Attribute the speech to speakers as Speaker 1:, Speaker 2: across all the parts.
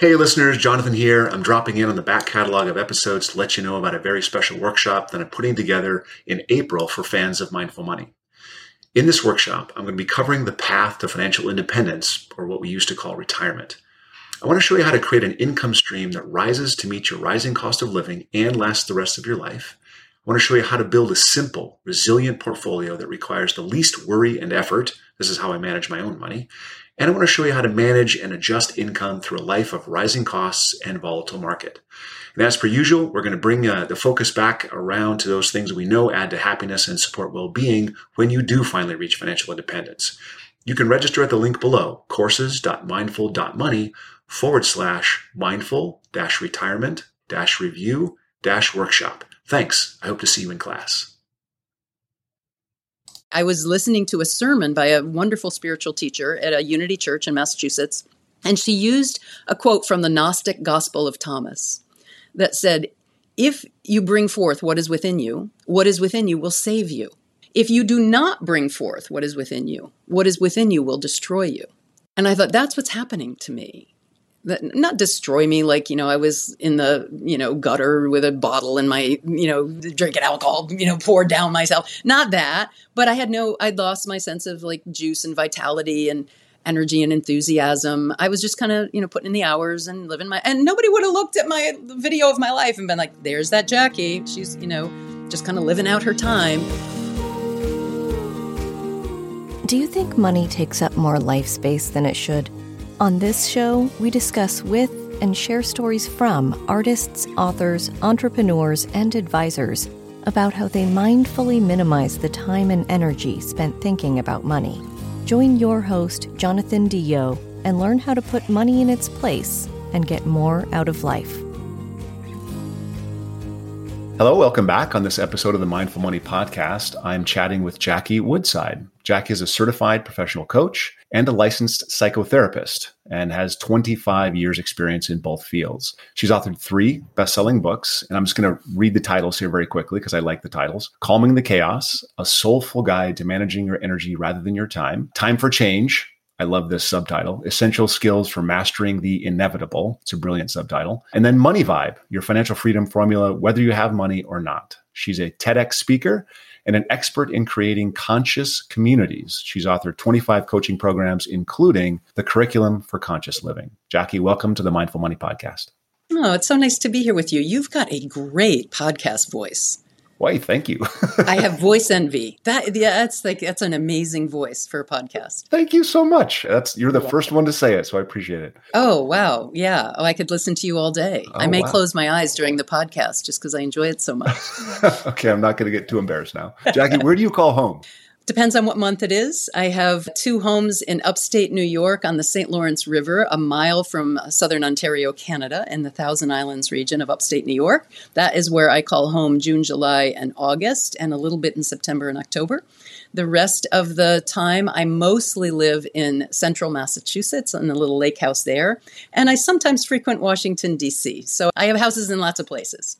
Speaker 1: Hey listeners, Jonathan here. I'm dropping in on the back catalog of episodes to let you know about a very special workshop that I'm putting together in April for fans of Mindful Money. In this workshop, I'm going to be covering the path to financial independence, or what we used to call retirement. I want to show you how to create an income stream that rises to meet your rising cost of living and lasts the rest of your life. I want to show you how to build a simple, resilient portfolio that requires the least worry and effort. This is how I manage my own money. And I want to show you how to manage and adjust income through a life of rising costs and volatile market. And as per usual, we're going to bring uh, the focus back around to those things we know add to happiness and support well-being when you do finally reach financial independence. You can register at the link below, courses.mindful.money forward slash mindful dash retirement dash review dash workshop. Thanks. I hope to see you in class.
Speaker 2: I was listening to a sermon by a wonderful spiritual teacher at a Unity church in Massachusetts, and she used a quote from the Gnostic Gospel of Thomas that said, If you bring forth what is within you, what is within you will save you. If you do not bring forth what is within you, what is within you will destroy you. And I thought, that's what's happening to me that not destroy me like you know i was in the you know gutter with a bottle in my you know drinking alcohol you know poured down myself. Not that but i had no i'd lost my sense of like juice and vitality and energy and enthusiasm. I was just kind of you know putting in the hours and living my and nobody would have looked at my video of my life and been like there's that jackie. She's you know just kind of living out her time.
Speaker 3: Do you think money takes up more life space than it should on this show, we discuss with and share stories from artists, authors, entrepreneurs, and advisors about how they mindfully minimize the time and energy spent thinking about money. Join your host, Jonathan DeYoe, and learn how to put money in its place and get more out of life.
Speaker 1: Hello, welcome back on this episode of the Mindful Money Podcast. I'm chatting with Jackie Woodside. Jackie is a certified professional coach and a licensed psychotherapist and has 25 years experience in both fields. She's authored three best-selling books, and I'm just going to read the titles here very quickly because I like the titles. Calming the Chaos, A Soulful Guide to Managing Your Energy Rather Than Your Time. Time for Change, I love this subtitle. Essential Skills for Mastering the Inevitable. It's a brilliant subtitle. And then Money Vibe, your financial freedom formula, whether you have money or not. She's a TEDx speaker and an expert in creating conscious communities. She's authored 25 coaching programs, including the Curriculum for Conscious Living. Jackie, welcome to the Mindful Money Podcast.
Speaker 2: Oh, it's so nice to be here with you. You've got a great podcast voice.
Speaker 1: Why? Thank you.
Speaker 2: I have voice envy. That yeah, that's like that's an amazing voice for a podcast.
Speaker 1: Thank you so much. That's you're the first one to say it, so I appreciate it.
Speaker 2: Oh wow, yeah. Oh, I could listen to you all day. Oh, I may wow. close my eyes during the podcast just because I enjoy it so much.
Speaker 1: okay, I'm not going to get too embarrassed now. Jackie, where do you call home?
Speaker 2: Depends on what month it is. I have two homes in upstate New York on the St. Lawrence River, a mile from uh, southern Ontario, Canada, in the Thousand Islands region of upstate New York. That is where I call home June, July, and August, and a little bit in September and October. The rest of the time, I mostly live in central Massachusetts in a little lake house there, and I sometimes frequent Washington, D.C. So I have houses in lots of places.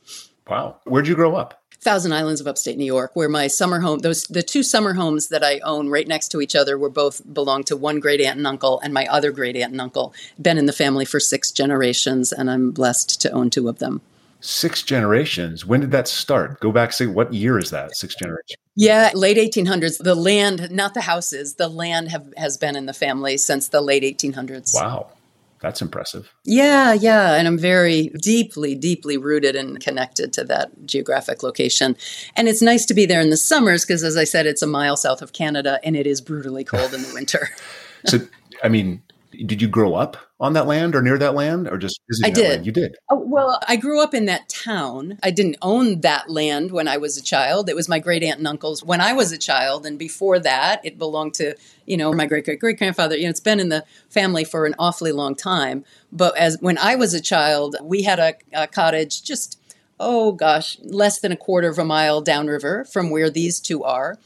Speaker 1: Wow. Where'd you grow up?
Speaker 2: Thousand Islands of upstate New York, where my summer home, those the two summer homes that I own right next to each other, were both belong to one great aunt and uncle, and my other great aunt and uncle. Been in the family for six generations, and I'm blessed to own two of them.
Speaker 1: Six generations. When did that start? Go back. Say what year is that? Six generations.
Speaker 2: Yeah, late 1800s. The land, not the houses, the land have has been in the family since the late 1800s.
Speaker 1: Wow. That's impressive.
Speaker 2: Yeah, yeah. And I'm very deeply, deeply rooted and connected to that geographic location. And it's nice to be there in the summers because, as I said, it's a mile south of Canada and it is brutally cold in the winter.
Speaker 1: so, I mean, did you grow up on that land or near that land or just
Speaker 2: I did.
Speaker 1: Land? You did.
Speaker 2: Oh, well, I grew up in that town. I didn't own that land when I was a child. It was my great aunt and uncle's when I was a child. And before that, it belonged to, you know, my great great great grandfather. You know, it's been in the family for an awfully long time. But as when I was a child, we had a, a cottage just, oh gosh, less than a quarter of a mile downriver from where these two are.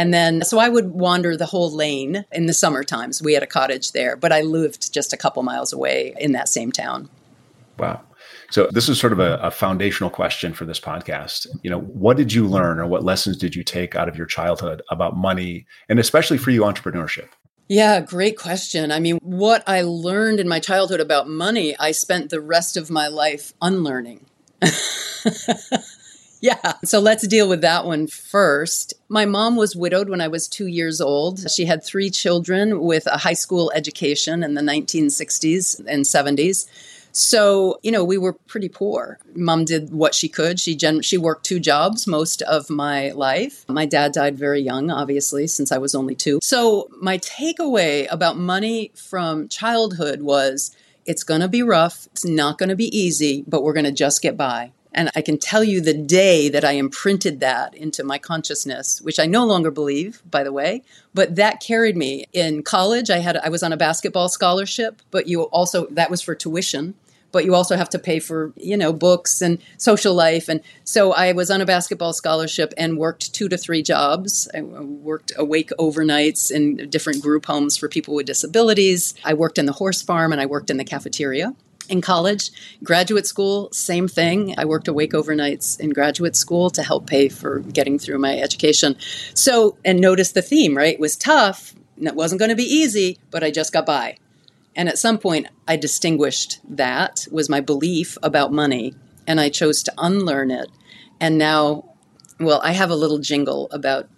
Speaker 2: And then, so I would wander the whole lane in the summer times. We had a cottage there, but I lived just a couple miles away in that same town.
Speaker 1: Wow. So this is sort of a, a, foundational question for this podcast. You know, what did you learn or what lessons did you take out of your childhood about money and especially for you entrepreneurship?
Speaker 2: Yeah, great question. I mean, what I learned in my childhood about money, I spent the rest of my life unlearning. yeah, so let's deal with that one first. My mom was widowed when I was two years old. She had three children with a high school education in the 1960s and 70s. So, you know, we were pretty poor. Mom did what she could. She gen- she worked two jobs most of my life. My dad died very young, obviously, since I was only 2. So, my takeaway about money from childhood was it's going to be rough, it's not going to be easy, but we're going to just get by. And I can tell you the day that I imprinted that into my consciousness, which I no longer believe, by the way, but that carried me. In college, I had I was on a basketball scholarship, but you also that was for tuition but you also have to pay for you know books and social life. And so i was on a basketball scholarship and worked two to three jobs. I worked awake overnights in different group homes for people with disabilities. I worked in the horse farm and i worked in the cafeteria in college. Graduate school same thing. I worked awake overnights in graduate school to help pay for getting through my education. So and notice the theme right? It was tough. And it wasn't going to be easy but i just got by. And at some point, I distinguished that was my belief about money, and I chose to unlearn it. And now, well, I have a little jingle about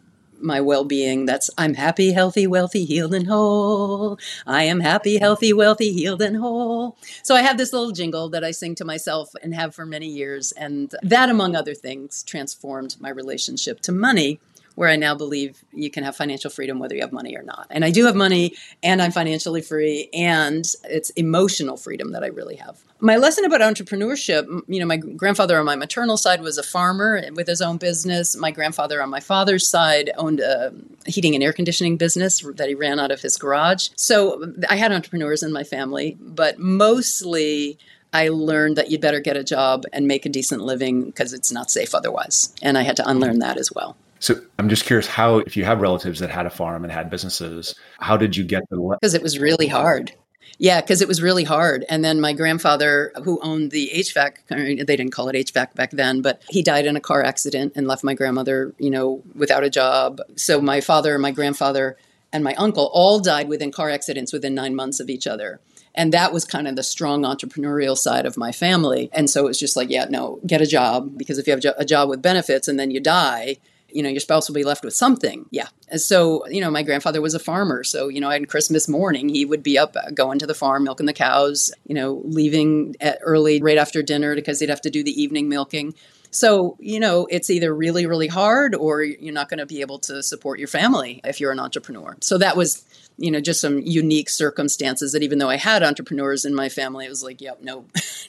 Speaker 2: my well being that's I'm happy, healthy, wealthy, healed, and whole. I am happy, healthy, wealthy, healed, and whole. So I have this little jingle that I sing to myself and have for many years. And that, among other things, transformed my relationship to money where I now believe you can have financial freedom whether you have money or not. And I do have money and I'm financially free and it's emotional freedom that I really have. My lesson about entrepreneurship, you know, my grandfather on my maternal side was a farmer with his own business. My grandfather on my father's side owned a heating and air conditioning business that he ran out of his garage. So um, I had entrepreneurs in my family, but mostly I learned that you'd better get a job and make a decent living because it's not safe otherwise. And I had to unlearn that as well.
Speaker 1: So I'm just curious how, if you have relatives that had a farm and had businesses, how did you get the?
Speaker 2: Because it was really hard. Yeah, because it was really hard. And then my grandfather, who owned the HVAC, they didn't call it HVAC back then, but he died in a car accident and left my grandmother, you know, without a job. So my father, my grandfather, and my uncle all died within car accidents within nine months of each other. And that was kind of the strong entrepreneurial side of my family. And so it was just like, yeah, no, get a job because if you have a job with benefits and then you die, you know, your spouse will be left with something. Yeah. And so, you know, my grandfather was a farmer. So, you know, on Christmas morning, he would be up uh, going to the farm, milking the cows, you know, leaving at early, right after dinner because he'd have to do the evening milking. So, you know, it's either really, really hard or you're not going to be able to support your family if you're an entrepreneur. So that was you know, just some unique circumstances that even though I had entrepreneurs in my family, it was like, yep, no,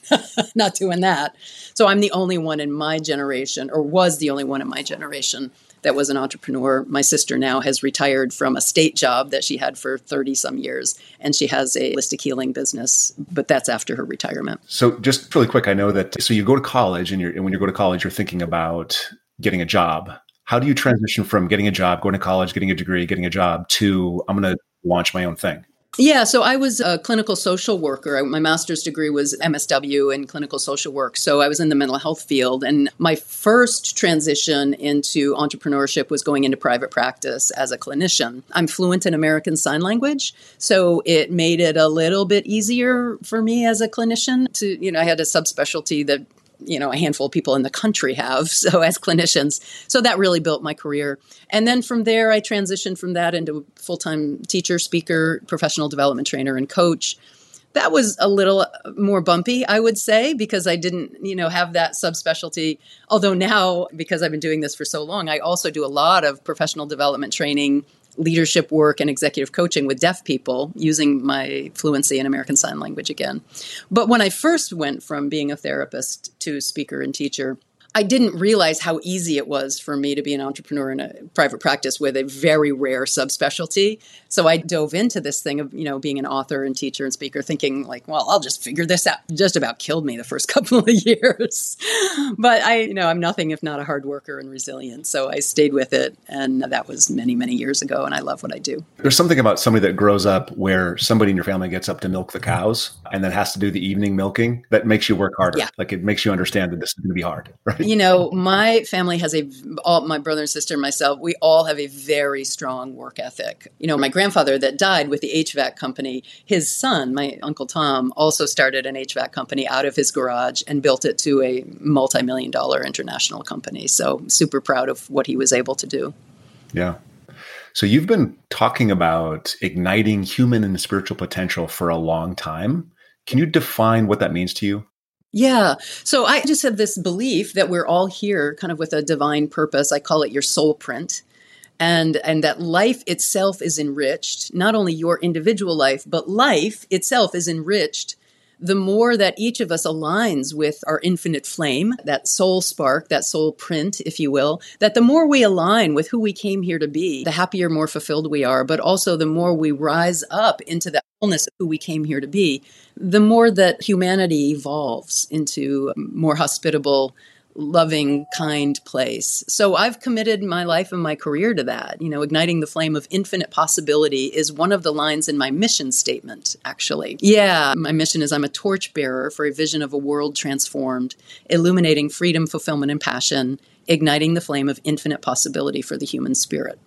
Speaker 2: not doing that. So I'm the only one in my generation, or was the only one in my generation that was an entrepreneur. My sister now has retired from a state job that she had for 30 some years, and she has a holistic healing business, but that's after her retirement.
Speaker 1: So, just really quick, I know that so you go to college, and, and when you go to college, you're thinking about getting a job. How do you transition from getting a job, going to college, getting a degree, getting a job to I'm going to launch my own thing?
Speaker 2: Yeah, so I was a clinical social worker. My master's degree was MSW in clinical social work. So I was in the mental health field. And my first transition into entrepreneurship was going into private practice as a clinician. I'm fluent in American Sign Language. So it made it a little bit easier for me as a clinician to, you know, I had a subspecialty that you know a handful of people in the country have so as clinicians. So that really built my career. And then from there i transitioned from that into full-time teacher speaker professional development trainer and coach. That was a little more bumpy i would say because i didn't you know have that subspecialty. Although now because i've been doing this for so long i also do a lot of professional development training leadership work and executive coaching with deaf people using my fluency in American Sign Language again. But when I first went from being a therapist to speaker and teacher, I didn't realize how easy it was for me to be an entrepreneur in a private practice with a very rare subspecialty. So I dove into this thing of, you know, being an author and teacher and speaker, thinking like, well, I'll just figure this out. Just about killed me the first couple of years. but I, you know, I'm nothing if not a hard worker and resilient. So I stayed with it. And that was many, many years ago. And I love what I do.
Speaker 1: There's something about somebody that grows up where somebody in your family gets up to milk the cows and then has to do the evening milking that makes you work harder. Yeah. Like it makes you understand that this is going to be hard, right?
Speaker 2: you know, my family has a all my brother and sister and myself. We all have a very strong work ethic. You know, my grandfather that died with the HVAC company. His son, my uncle Tom, also started an HVAC company out of his garage and built it to a multi-million dollar international company. So super proud of what he was able to do.
Speaker 1: Yeah. So you've been talking about igniting human and spiritual potential for a long time. Can you define what that means to you?
Speaker 2: Yeah. So I just have this belief that we're all here kind of with a divine purpose. I call it your soul print. And and that life itself is enriched, not only your individual life, but life itself is enriched the more that each of us aligns with our infinite flame, that soul spark, that soul print, if you will, that the more we align with who we came here to be, the happier, more fulfilled we are, but also the more we rise up into the fullness of who we came here to be, the more that humanity evolves into more hospitable, loving, kind place. So I've committed my life and my career to that. You know, igniting the flame of infinite possibility is one of the lines in my mission statement, actually. Yeah, my mission is I'm a torchbearer for a vision of a world transformed, illuminating freedom, fulfillment, and passion, igniting the flame of infinite possibility for the human spirit.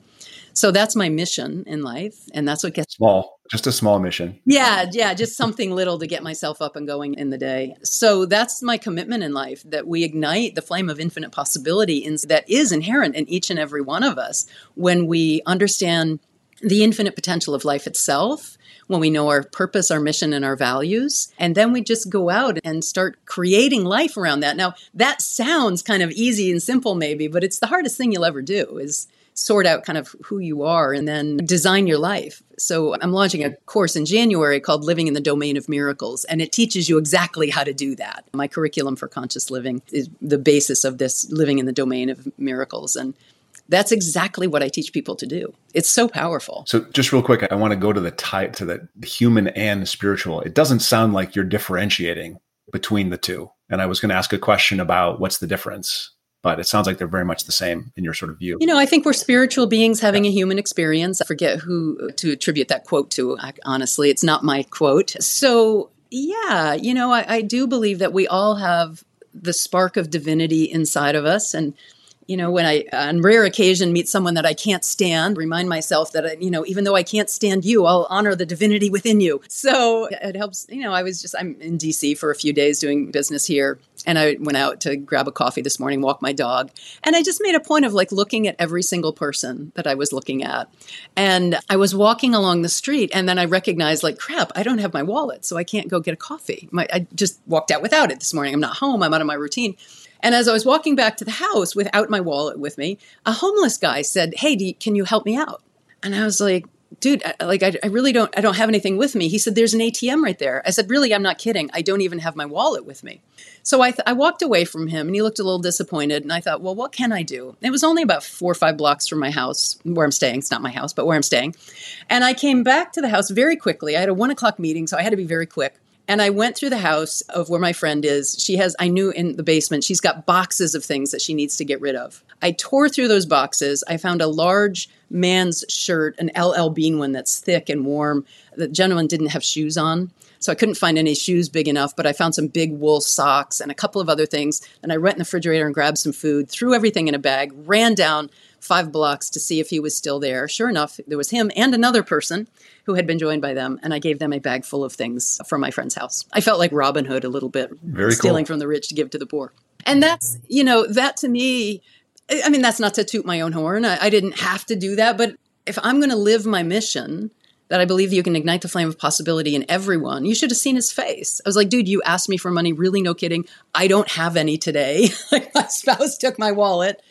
Speaker 2: So that's my mission in life. And that's what gets
Speaker 1: small, just a small mission.
Speaker 2: Yeah, yeah, just something little to get myself up and going in the day. So that's my commitment in life that we ignite the flame of infinite possibility in, that is inherent in each and every one of us when we understand the infinite potential of life itself when we know our purpose, our mission, and our values. And then we just go out and start creating life around that. Now, that sounds kind of easy and simple, maybe, but it's the hardest thing you'll ever do is sort out kind of who you are and then design your life. So I'm launching a course in January called Living in the Domain of Miracles, and it teaches you exactly how to do that. My curriculum for conscious living is the basis of this living in the domain of miracles. And that's exactly what I teach people to do. It's so powerful.
Speaker 1: So just real quick, I want to go to the type to the human and spiritual. It doesn't sound like you're differentiating between the two. And I was going to ask a question about what's the difference but it sounds like they're very much the same in your sort of view.
Speaker 2: You know, I think we're spiritual beings having a human experience. I forget who to attribute that quote to. Honestly, it's not my quote. So, yeah, you know, I, I do believe that we all have the spark of divinity inside of us. And you know, when I, on rare occasion, meet someone that I can't stand, remind myself that, you know, even though I can't stand you, I'll honor the divinity within you. So it helps, you know, I was just, I'm in DC for a few days doing business here. And I went out to grab a coffee this morning, walk my dog. And I just made a point of like looking at every single person that I was looking at. And I was walking along the street and then I recognized, like, crap, I don't have my wallet. So I can't go get a coffee. My, I just walked out without it this morning. I'm not home. I'm out of my routine. And as I was walking back to the house without my wallet with me, a homeless guy said, "Hey, can you help me out?" And I was like, "Dude, like I, I, really don't. I don't have anything with me." He said, "There's an ATM right there." I said, "Really? I'm not kidding. I don't even have my wallet with me." So I, th- I walked away from him, and he looked a little disappointed. And I thought, "Well, what can I do?" It was only about four or five blocks from my house, where I'm staying. It's not my house, but where I'm staying. And I came back to the house very quickly. I had a one o'clock meeting, so I had to be very quick. And I went through the house of where my friend is. She has, I knew in the basement, she's got boxes of things that she needs to get rid of. I tore through those boxes. I found a large man's shirt, an LL Bean one that's thick and warm. The gentleman didn't have shoes on. So I couldn't find any shoes big enough, but I found some big wool socks and a couple of other things. And I went in the refrigerator and grabbed some food, threw everything in a bag, ran down five blocks to see if he was still there. Sure enough, there was him and another person who had been joined by them, and I gave them a bag full of things from my friend's house. I felt like Robin Hood a little bit,
Speaker 1: Very
Speaker 2: stealing
Speaker 1: cool.
Speaker 2: from the rich to give to the poor. And that's, you know, that to me, I mean, that's not to toot my own horn. I, I didn't have to do that, but if I'm going to live my mission, that I believe you can ignite the flame of possibility in everyone. You should have seen his face. I was like, dude, you asked me for money. Really, no kidding. I don't have any today. my spouse took my wallet,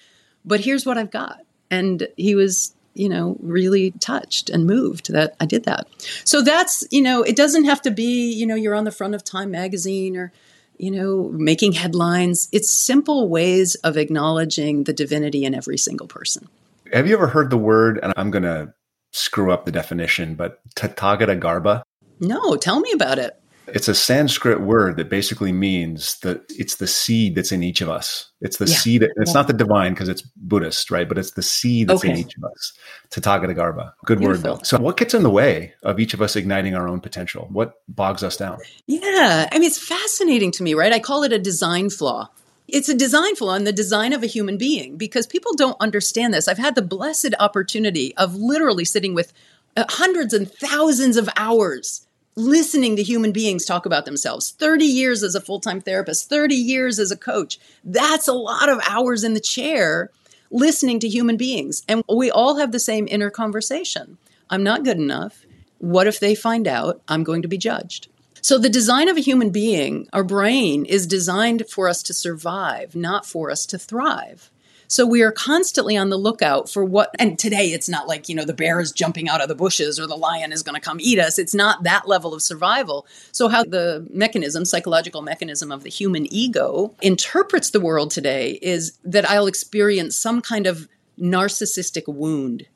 Speaker 2: but here's what I've got. And he was you know, really touched and moved that I did that. So that's, you know, it doesn't have to be, you know, you're on the front of Time magazine or, you know, making headlines. It's simple ways of acknowledging the divinity in every single person.
Speaker 1: Have you ever heard the word, and I'm going to screw up the definition, but Tathagata Garbha?
Speaker 2: No, tell me about it.
Speaker 1: It's a Sanskrit word that basically means that it's the seed that's in each of us. It's the
Speaker 2: Yeah.
Speaker 1: seed. It's not the divine because it's Buddhist, right? But it's the seed that's in each of us. Tathagata Garbha. Good word,
Speaker 2: Beautiful.
Speaker 1: though. So, what gets in the way of each of us igniting our own potential? What bogs us down?
Speaker 2: Yeah. I mean, it's fascinating to me, right? I call it a design flaw. It's a design flaw in the design of a human being because people don't understand this. I've had the blessed opportunity of literally sitting with uh, hundreds and thousands of hours listening to human beings talk about themselves. 30 years as a full-time therapist 30 years as a coach. That's a lot of hours in the chair listening to human beings. And we all have the same inner conversation. I'm not good enough. What if they find out i'm going to be judged? So the design of a human being our brain is designed for us to survive not for us to thrive so we are constantly on the lookout for what, and today it's not like, you know, the bear is jumping out of the bushes or the lion is going to come eat us. It's not that level of survival. So, how the mechanism, psychological mechanism of the human ego interprets the world today is that I'll experience some kind of narcissistic wound,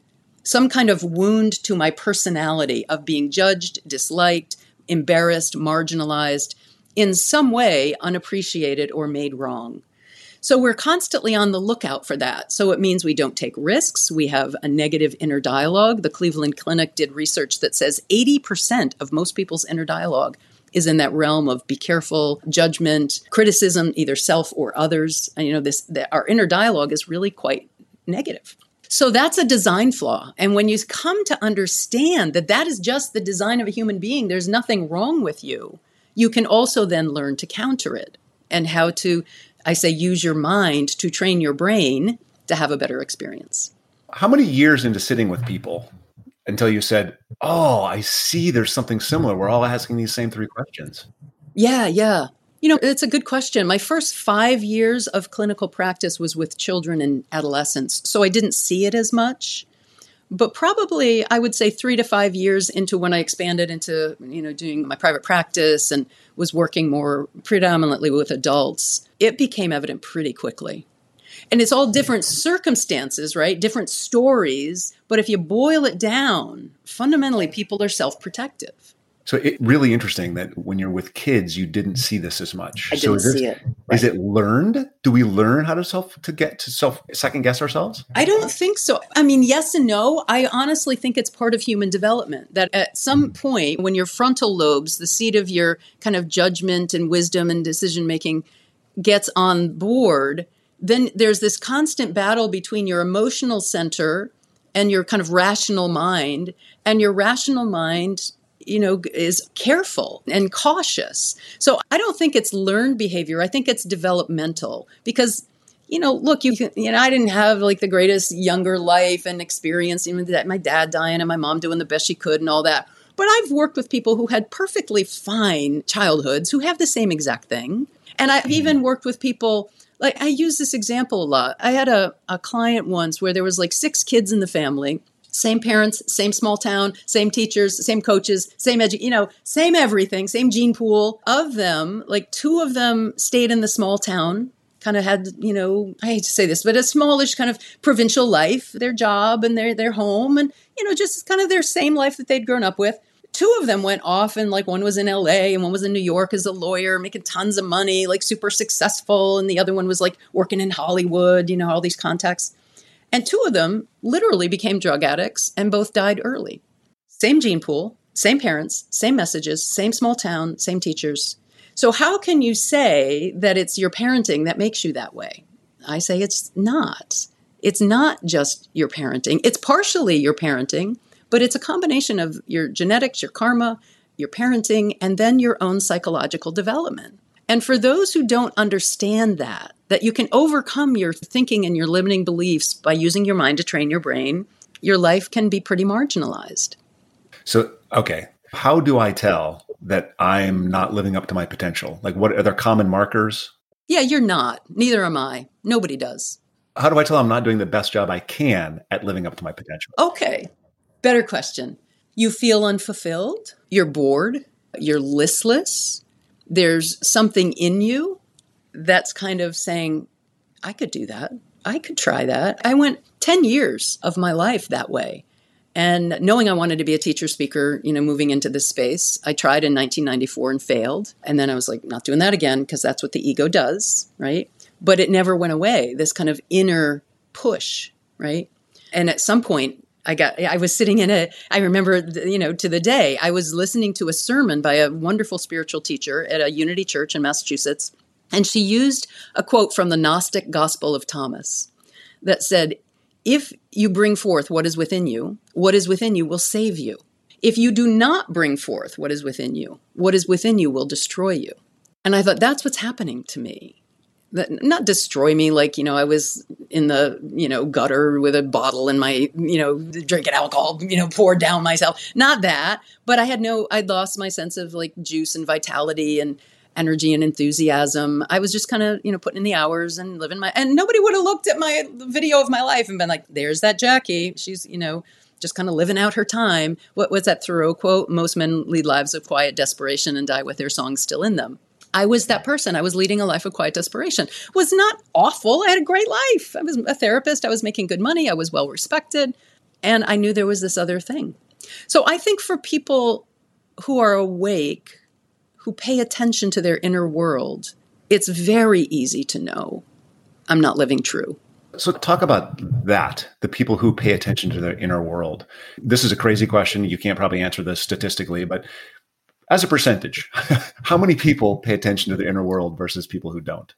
Speaker 2: some kind of wound to my personality of being judged, disliked, embarrassed, marginalized, in some way unappreciated or made wrong. So we're constantly on the lookout for that. So it means we don't take risks. We have a negative inner dialogue. The Cleveland Clinic did research that says 80% of most people's inner dialogue is in that realm of be careful, judgment, criticism, either self or others. And you know, this the, our inner dialogue is really quite negative. So that's a design flaw. And when you come to understand that that is just the design of a human being, there's nothing wrong with you, you can also then learn to counter it and how to I say use your mind to train your brain to have a better experience.
Speaker 1: How many years into sitting with people until you said, Oh, I see there's something similar. We're all asking these same three questions.
Speaker 2: Yeah, yeah. You know, it's a good question. My first five years of clinical practice was with children and adolescents, so I didn't see it as much. But probably, I would say three to five years into when I expanded into, you know, doing my private practice and was working more predominantly with adults, it became evident pretty quickly. And it's all different circumstances, right? Different stories. But if you boil it down, fundamentally, people are self protective.
Speaker 1: So it's really interesting that when you're with kids, you didn't see this as much.
Speaker 2: I didn't
Speaker 1: so
Speaker 2: see it.
Speaker 1: Right. Is it learned? Do we learn how to self to get to self second guess ourselves?
Speaker 2: I don't think so. I mean, yes and no. I honestly think it's part of human development that at some mm-hmm. point when your frontal lobes, the seat of your kind of judgment and wisdom and decision making gets on board, then there's this constant battle between your emotional center and your kind of rational mind and your rational mind you know, is careful and cautious. So I don't think it's learned behavior. I think it's developmental because you know, look, you can, you know, I didn't have like the greatest younger life and experience, even that my dad dying and my mom doing the best she could and all that. But I've worked with people who had perfectly fine childhoods who have the same exact thing. And I've even mm-hmm. worked with people like I use this example a lot. I had a, a client once where there was like six kids in the family same parents, same small town, same teachers, same coaches, same edu- you know, same everything, same gene pool of them. Like two of them stayed in the small town, kind of had, you know, I hate to say this, but a smallish kind of provincial life, their job and their their home and, you know, just kind of their same life that they'd grown up with. Two of them went off and like one was in LA and one was in New York as a lawyer, making tons of money, like super successful, and the other one was like working in Hollywood, you know, all these contacts. And two of them literally became drug addicts and both died early. Same gene pool, same parents, same messages, same small town, same teachers. So, how can you say that it's your parenting that makes you that way? I say it's not. It's not just your parenting, it's partially your parenting, but it's a combination of your genetics, your karma, your parenting, and then your own psychological development. And for those who don't understand that, that you can overcome your thinking and your limiting beliefs by using your mind to train your brain, your life can be pretty marginalized.
Speaker 1: So, okay, how do I tell that I'm not living up to my potential? Like, what are there common markers?
Speaker 2: Yeah, you're not. Neither am I. Nobody does.
Speaker 1: How do I tell I'm not doing the best job I can at living up to my potential?
Speaker 2: Okay, better question. You feel unfulfilled, you're bored, you're listless, there's something in you that's kind of saying, I could do that. I could try that. I went 10 years of my life that way. And knowing I wanted to be a teacher speaker, you know, moving into this space, I tried in 1994 and failed. And then I was like, not doing that again because that's what the ego does, right? But it never went away, this kind of inner push, right? And at some point, I got I was sitting in a I remember you know to the day I was listening to a sermon by a wonderful spiritual teacher at a Unity church in Massachusetts And she used a quote from the Gnostic Gospel of Thomas that said, If you bring forth what is within you, what is within you will save you. If you do not bring forth what is within you, what is within you will destroy you. And I thought, that's what's happening to me not destroy me like you know i was in the you know gutter with a bottle in my you know drinking alcohol you know poured down myself. Not that but i had no i'd lost my sense of like juice and vitality and energy and enthusiasm. I was just kind of you know putting in the hours and living my and nobody would have looked at my video of my life and been like there's that jackie. She's you know just kind of living out her time. What was that thoreau quote? Most men lead lives of quiet desperation and die with their songs still in them I was that person. I was leading a life of quiet desperation. Was not awful. I had a great life. I was a therapist. I was making good money. I was well respected. And I knew there was this other thing. So I think for people who are awake, who pay attention to their inner world, it's very easy to know I'm not living true.
Speaker 1: So, talk about that the people who pay attention to their inner world. This is a crazy question. You can't probably answer this statistically, but as a percentage, how many people pay attention to the inner world versus people who don't?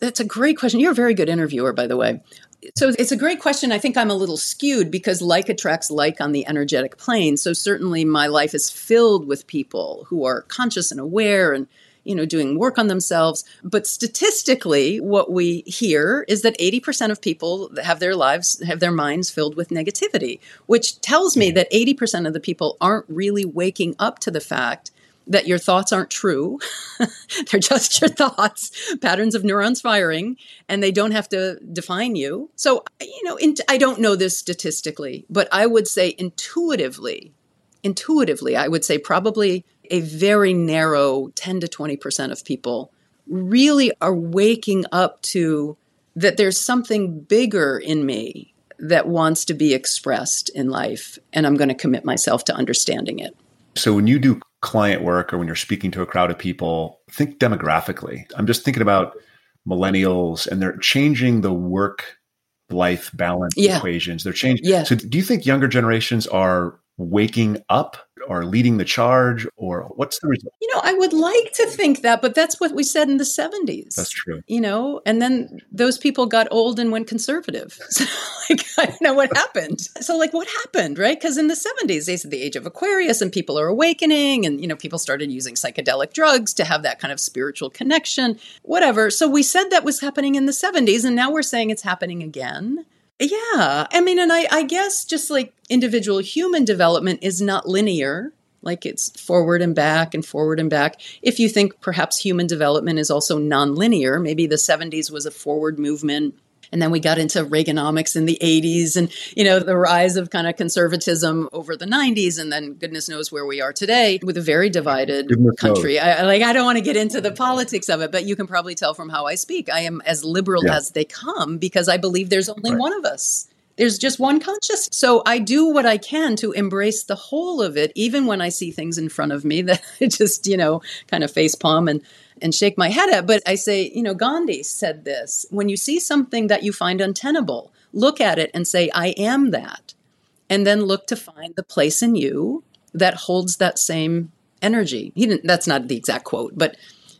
Speaker 2: That's a great question. You're a very good interviewer, by the way. So it's a great question. I think I'm a little skewed because like attracts like on the energetic plane. So certainly my life is filled with people who are conscious and aware and you know doing work on themselves but statistically what we hear is that 80% of people have their lives have their minds filled with negativity which tells me that 80% of the people aren't really waking up to the fact that your thoughts aren't true. They're just your thoughts, patterns of neurons firing, and they don't have to define you. So, you know, in, I don't know this statistically, but I would say intuitively, intuitively, I would say probably a very narrow 10 to 20% of people really are waking up to that there's something bigger in me that wants to be expressed in life, and I'm going to commit myself to understanding it.
Speaker 1: So, when you do client work or when you're speaking to a crowd of people, think demographically. I'm just thinking about millennials and they're changing the work life balance yeah. equations. They're changing. Yeah. So do you think younger generations are waking up or leading the charge or what's the result?
Speaker 2: You know, I would like to think that, but that's what we said in the 70s.
Speaker 1: That's true.
Speaker 2: You know, and then those people got old and went conservative. So, like, I don't know what happened. So, like, what happened, right? Because in the 70s, they said the age of Aquarius and people are awakening, and, you know, people started using psychedelic drugs to have that kind of spiritual connection, whatever. So, we said that was happening in the 70s, and now we're saying it's happening again. Yeah. I mean, and I, I guess just like individual human development is not linear, like it's forward and back and forward and back. If you think perhaps human development is also nonlinear, maybe the 70s was a forward movement and then we got into Reaganomics in the 80s and, you know, the rise of kind of conservatism over the 90s. And then goodness knows where we are today with a very divided goodness country. I, like, I don't want to get into the politics of it, but you can probably tell from how I speak. I am as liberal yeah. as they come because I believe there's only right. one of us. There's just one conscious. So I do what I can to embrace the whole of it, even when I see things in front of me that just, you know, kind of face palm and and shake my head at. But I say, you know, Gandhi said this when you see something that you find untenable, look at it and say, I am that. And then look to find the place in you that holds that same energy. He didn't, that's not the exact quote, but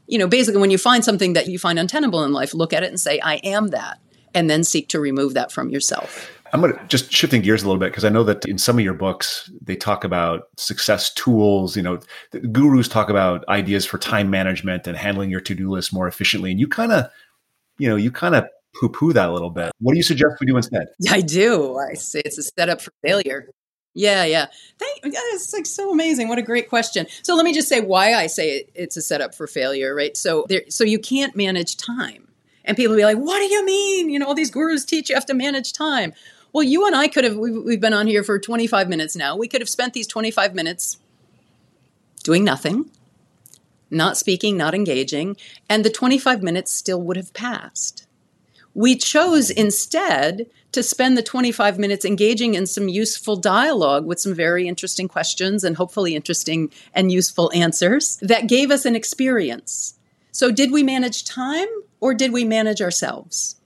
Speaker 2: you know, basically when you find something that you find untenable in life, look at it and say, I am that. And then seek to remove that from yourself.
Speaker 1: I'm going to just shifting gears a little bit because I know that in some of your books they talk about success tools. You know, gurus talk about ideas for time management and handling your to-do list more efficiently, and you kind of, you know, you kind of poo-poo that a little bit. What do you suggest we do instead?
Speaker 2: I do. I say it's a setup for failure. Yeah, yeah. Thank, it's like so amazing. What a great question. So let me just say why I say it, it's a setup for failure, right? So there, so you can't manage time. And people be like, "What do you mean? You know, all these gurus teach you have to manage time." Well, you and I could have, we've, we've been on here for 25 minutes now. We could have spent these 25 minutes doing nothing, not speaking, not engaging, and the 25 minutes still would have passed. We chose instead to spend the 25 minutes engaging in some useful dialogue with some very interesting questions and hopefully interesting and useful answers that gave us an experience. So, did we manage time or did we manage ourselves?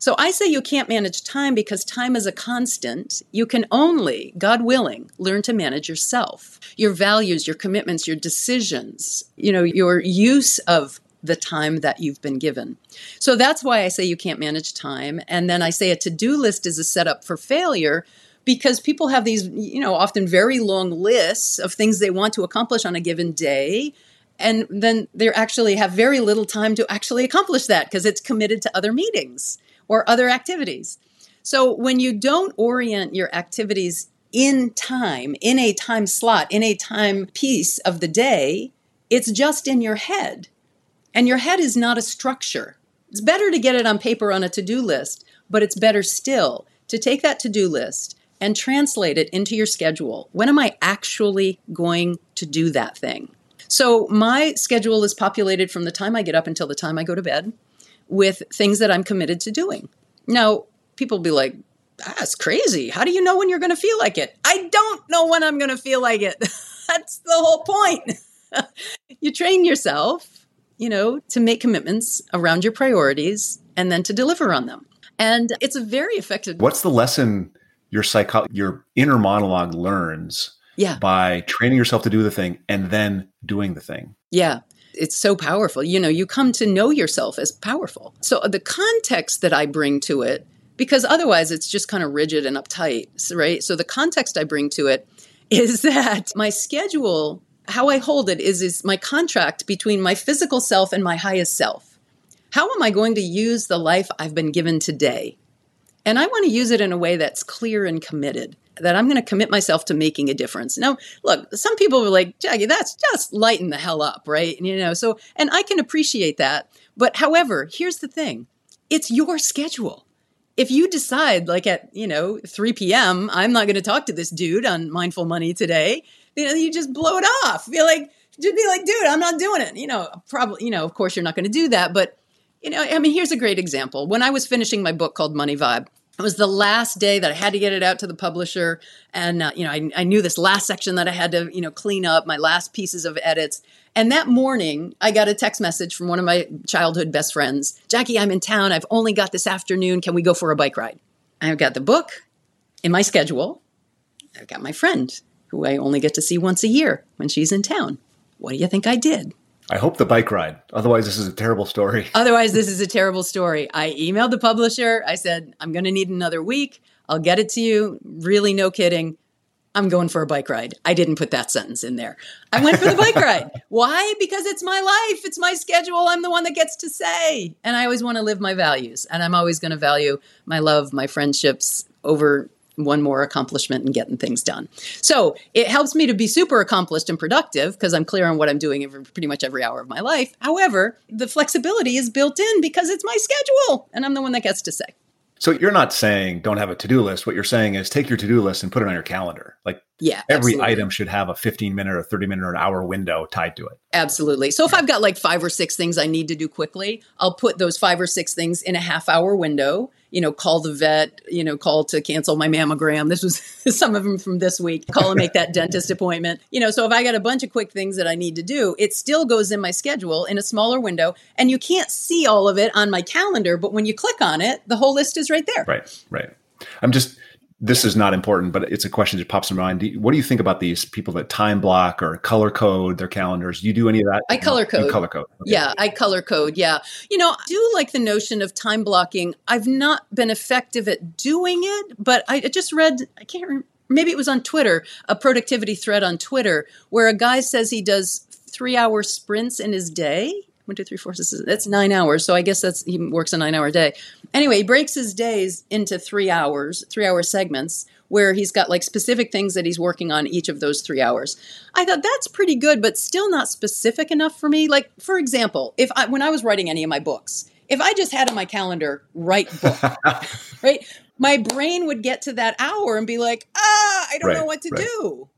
Speaker 2: So I say you can't manage time because time is a constant. You can only, God willing, learn to manage yourself, your values, your commitments, your decisions, you know, your use of the time that you've been given. So that's why I say you can't manage time. And then I say a to do list is a setup for failure because people have these, you know, often very long lists of things they want to accomplish on a given day. And then they actually have very little time to actually accomplish that because it's committed to other meetings or other activities. So when you don't orient your activities in time, in a time slot, in a time piece of the day, it's just in your head. And your head is not a structure. It's better to get it on paper on a to do list, but it's better still to take that to do list and translate it into your schedule. When am I actually going to do that thing? So, my schedule is populated from the time I get up until the time I go to bed with things that I'm committed to doing. Now, people be like, that's crazy. How do you know when you're going to feel like it? I don't know when I'm going to feel like it. that's the whole point. you train yourself, you know, to make commitments around your priorities and then to deliver on them. And it's a very effective.
Speaker 1: What's the lesson your psycho your inner monologue learns
Speaker 2: yeah.
Speaker 1: by training yourself to do the thing and then doing the thing?
Speaker 2: Yeah it's so powerful. You know, you come to know yourself as powerful. So uh, the context that I bring to it, because otherwise it's just kind of rigid and uptight, right? So the context I bring to it is that my schedule how I hold it is is my contract between my physical self and my highest self. How am I going to use the life I've been given today? And I want to use it in a way that's clear and committed. That I'm going to commit myself to making a difference. Now, look, some people are like, Jackie, that's just lighten the hell up, right? You know, so, and I can appreciate that. But however, here's the thing it's your schedule if you decide like at you know 3 p.m i'm not going to talk to this dude on mindful money today you know, you just blow it off. Be like, just be like, dude, I'm not doing it. You know, probably, you know, of course you're not going to do that, but you know, I mean, here's a great example. When I was finishing my book called Money Vibe, it was the last day that I had to get it out to the publisher, and uh, you know, I, I knew this last section that I had to, you know, clean up my last pieces of edits. And that morning, I got a text message from one of my childhood best friends, Jackie, I'm in town. I've only got this afternoon. Can we go for a bike ride? I've got the book in my schedule. I've got my friend who I only get to see once a year when she's in town. What do you think I did?
Speaker 1: I hope the bike ride. Otherwise, this is a terrible story.
Speaker 2: Otherwise, this is a terrible story. I emailed the publisher. I said, I'm going to need another week. I'll get it to you. Really, no kidding. I'm going for a bike ride. I didn't put that sentence in there. I went for the bike ride. Why? Because it's my life. It's my schedule. I'm the one that gets to say. And I always want to live my values. And I'm always going to value my love, my friendships over one more accomplishment and getting things done. So it helps me to be super accomplished and productive because I'm clear on what I'm doing every, pretty much every hour of my life. However, the flexibility is built in because it's my schedule and I'm the one that gets to say.
Speaker 1: So you're not saying don't have a to-do list. What you're saying is take your to-do list and put it on your calendar. Like
Speaker 2: yeah,
Speaker 1: every absolutely. item should have a 15 minute or 30 minute or an hour window tied to it.
Speaker 2: Absolutely. So if I've got like five or six things I need to do quickly, I'll put those five or six things in a half hour window you know, call the vet, you know, call to cancel my mammogram. This was some of them from this week. Call and make that dentist appointment. You know, so if I got a bunch of quick things that I need to do, it still goes in my schedule in a smaller window. And you can't see all of it on my calendar, but when you click on it, the whole list is right there.
Speaker 1: Right, right. I'm just this is not important, but it's a question that pops in my mind. what do you think about these people that time block or color code their calendars? Do you do any of that?
Speaker 2: I color code.
Speaker 1: You color code.
Speaker 2: Okay. Yeah, I color code. Yeah. You know, I do like the notion of time blocking. I've not been effective at doing it, but I just read, I can't remember, maybe it was on Twitter, a productivity thread on Twitter where a guy says he does three hour sprints in his day one, two, three, four, six, that's nine hours. So I guess that's he works a nine hour day. Anyway, he breaks his days into three hours, three hour segments where he's got like specific things that he's working on each of those three hours. I thought that's pretty good, but still not specific enough for me. Like, for example, if I, when I was writing any of my books, if I just had on my calendar, write book, right? My brain would get to that hour and be like, ah, I don't right, know what to right. do.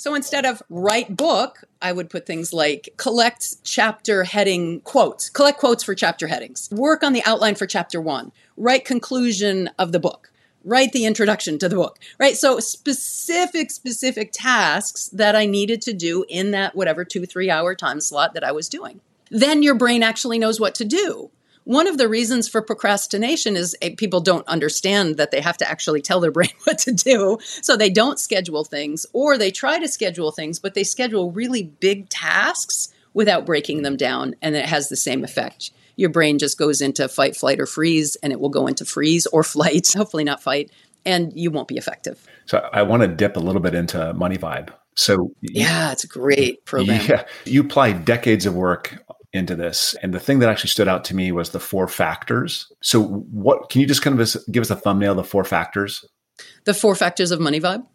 Speaker 2: So instead of write book, I would put things like collect chapter heading quotes, collect quotes for chapter headings, work on the outline for chapter one, write conclusion of the book, write the introduction to the book, right? So specific, specific tasks that I needed to do in that whatever two, three hour time slot that I was doing. Then your brain actually knows what to do one of the reasons for procrastination is eh, people don't understand that they have to actually tell their brain what to do. So they don't schedule things or they try to schedule things, but they schedule really big tasks without breaking them down, and it has the same effect. Your brain just goes into fight, flight, or freeze, and it will go into freeze or flight, hopefully not fight, and you won't be effective.
Speaker 1: So I want to dip a little bit into Money Vibe. So
Speaker 2: yeah, it's a great program. Yeah,
Speaker 1: you apply decades of work into this, and the thing that actually stood out to me was the four factors. So, what can you just kind of give us a thumbnail? Of the four factors.
Speaker 2: The four factors of Money Vibe.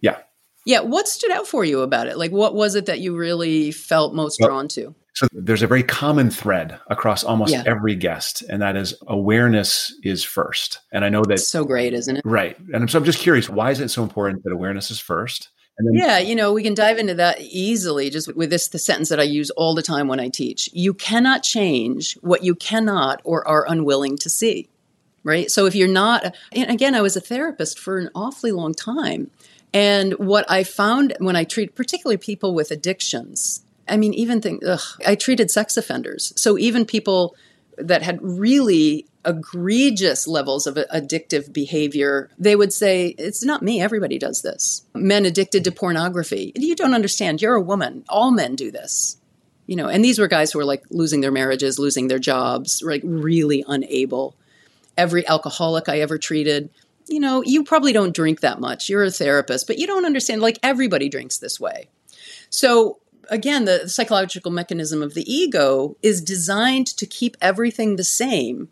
Speaker 1: Yeah.
Speaker 2: Yeah. What stood out for you about it? Like, what was it that you really felt most well, drawn to?
Speaker 1: So there's a very common thread across almost yeah. every guest, and that is awareness is first. And I know that
Speaker 2: so great, isn't it?
Speaker 1: Right. And so I'm just curious, why is it so important that awareness is first?
Speaker 2: Then- yeah, you know, we can dive into that easily just with this the sentence that I use all the time when I teach. You cannot change what you cannot or are unwilling to see. Right? So if you're not and again, I was a therapist for an awfully long time. And what I found when I treat particularly people with addictions, I mean, even think, ugh, I treated sex offenders. So even people that had really egregious levels of addictive behavior, they would say, It's not me. Everybody does this. Men addicted to pornography. You don't understand. You're a woman. All men do this. You know, and these were guys who were like losing their marriages, losing their jobs, like really unable. Every alcoholic I ever treated, you know, you probably don't drink that much. You're a therapist, but you don't understand. Like everybody drinks this way. So again, the psychological mechanism of the ego is designed to keep everything the same.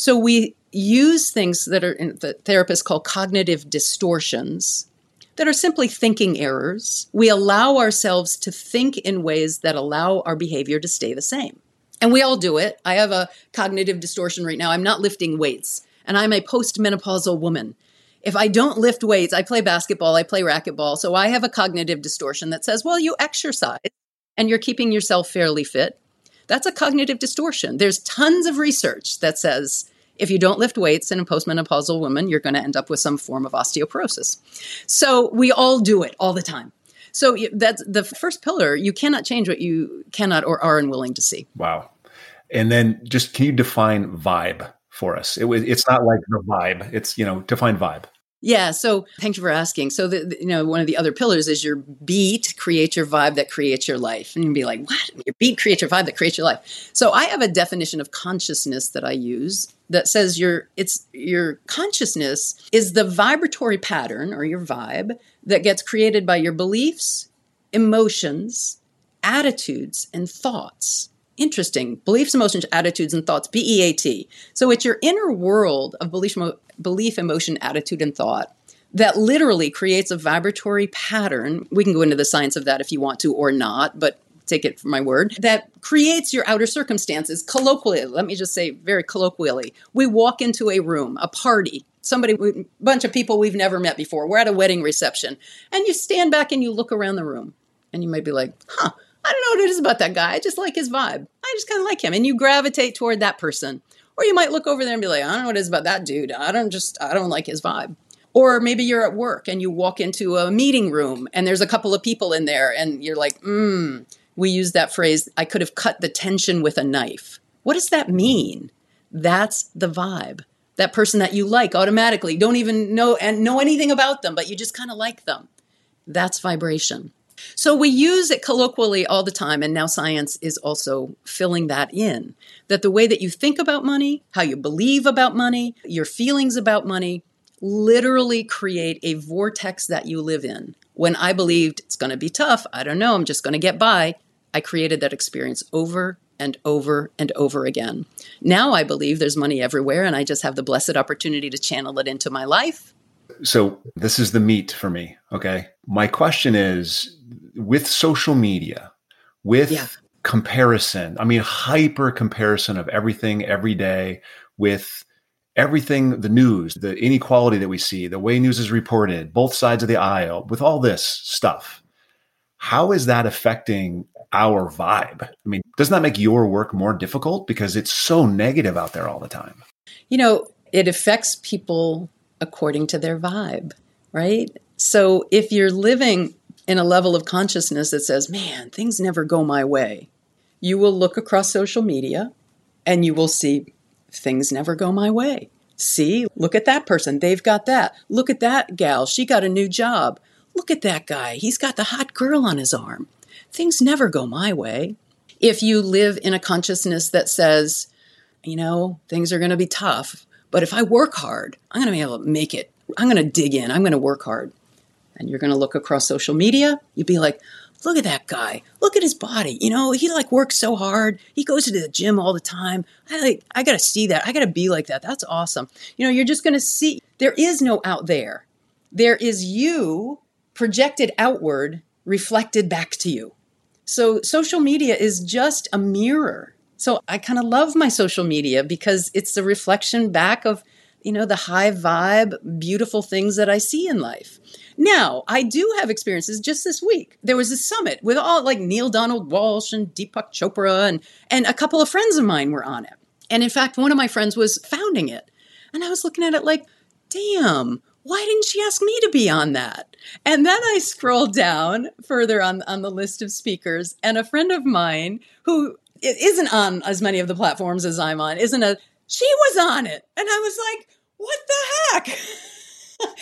Speaker 2: So we use things that are the therapists call cognitive distortions that are simply thinking errors. We allow ourselves to think in ways that allow our behavior to stay the same. And we all do it. I have a cognitive distortion right now. I'm not lifting weights, and I'm a postmenopausal woman. If I don't lift weights, I play basketball, I play racquetball. So I have a cognitive distortion that says, well, you exercise and you're keeping yourself fairly fit, that's a cognitive distortion. There's tons of research that says if you don't lift weights in a postmenopausal woman, you're going to end up with some form of osteoporosis. So we all do it all the time. So that's the first pillar. You cannot change what you cannot or are unwilling to see.
Speaker 1: Wow. And then just can you define vibe for us? It, it's not like the vibe. It's, you know, define vibe.
Speaker 2: Yeah, so thank you for asking. So, the, the, you know, one of the other pillars is your beat creates your vibe that creates your life. And you'd be like, what? Your beat creates your vibe that creates your life. So, I have a definition of consciousness that I use that says your it's your consciousness is the vibratory pattern or your vibe that gets created by your beliefs, emotions, attitudes, and thoughts. Interesting. Beliefs, emotions, attitudes, and thoughts, B E A T. So it's your inner world of belief, belief, emotion, attitude, and thought that literally creates a vibratory pattern. We can go into the science of that if you want to or not, but take it for my word, that creates your outer circumstances colloquially. Let me just say very colloquially. We walk into a room, a party, somebody, a bunch of people we've never met before. We're at a wedding reception, and you stand back and you look around the room, and you might be like, huh, I don't know what it is about that guy. I just like his vibe. I just kind of like him. And you gravitate toward that person. Or you might look over there and be like, I don't know what it is about that dude. I don't just, I don't like his vibe. Or maybe you're at work and you walk into a meeting room and there's a couple of people in there and you're like, hmm, we use that phrase, I could have cut the tension with a knife. What does that mean? That's the vibe. That person that you like automatically, don't even know and know anything about them, but you just kind of like them. That's vibration. So we use it colloquially all the time, and now science is also filling that in. That the way that you think about money, how you believe about money, your feelings about money, literally create a vortex that you live in. When I believed it's going to be tough, I don't know, I'm just going to get by, I created that experience over and over and over again. Now I believe there's money everywhere, and I just have the blessed opportunity to channel it into my life.
Speaker 1: So, this is the meat for me. Okay. My question is with social media, with yeah. comparison, I mean, hyper comparison of everything every day with everything the news, the inequality that we see, the way news is reported, both sides of the aisle, with all this stuff. How is that affecting our vibe? I mean, doesn't that make your work more difficult because it's so negative out there all the time?
Speaker 2: You know, it affects people according to their vibe, right? So if you're living in a level of consciousness that says, man, things never go my way, you will look across social media and you will see things never go my way. See, look at that person. They've got that. Look at that gal. She got a new job. Look at that guy. He's got the hot girl on his arm. Things never go my way. If you live in a consciousness that says, you know, things are going to be tough, but if I work hard, I'm going to be able to make it. I'm going to dig in. I'm going to work hard. And you're going to look across social media, you'd be like, look at that guy. Look at his body. You know, he like works so hard. He goes to the gym all the time. I like I got to see that. I got to be like that. That's awesome. You know, you're just going to see there is no out there. There is you projected outward, reflected back to you. So social media is just a mirror. So I kind of love my social media because it's a reflection back of, you know, the high vibe, beautiful things that I see in life. Now, I do have experiences just this week. There was a summit with all like Neale Donald Walsch and Deepak Chopra and and a couple of friends of mine were on it. And in fact, one of my friends was founding it. And I was looking at it like, damn, why didn't she ask me to be on that? And then I scrolled down further on, on the list of speakers, and a friend of mine who isn't on as many of the platforms as I'm on, isn't a, she was on it. And I was like, what the heck?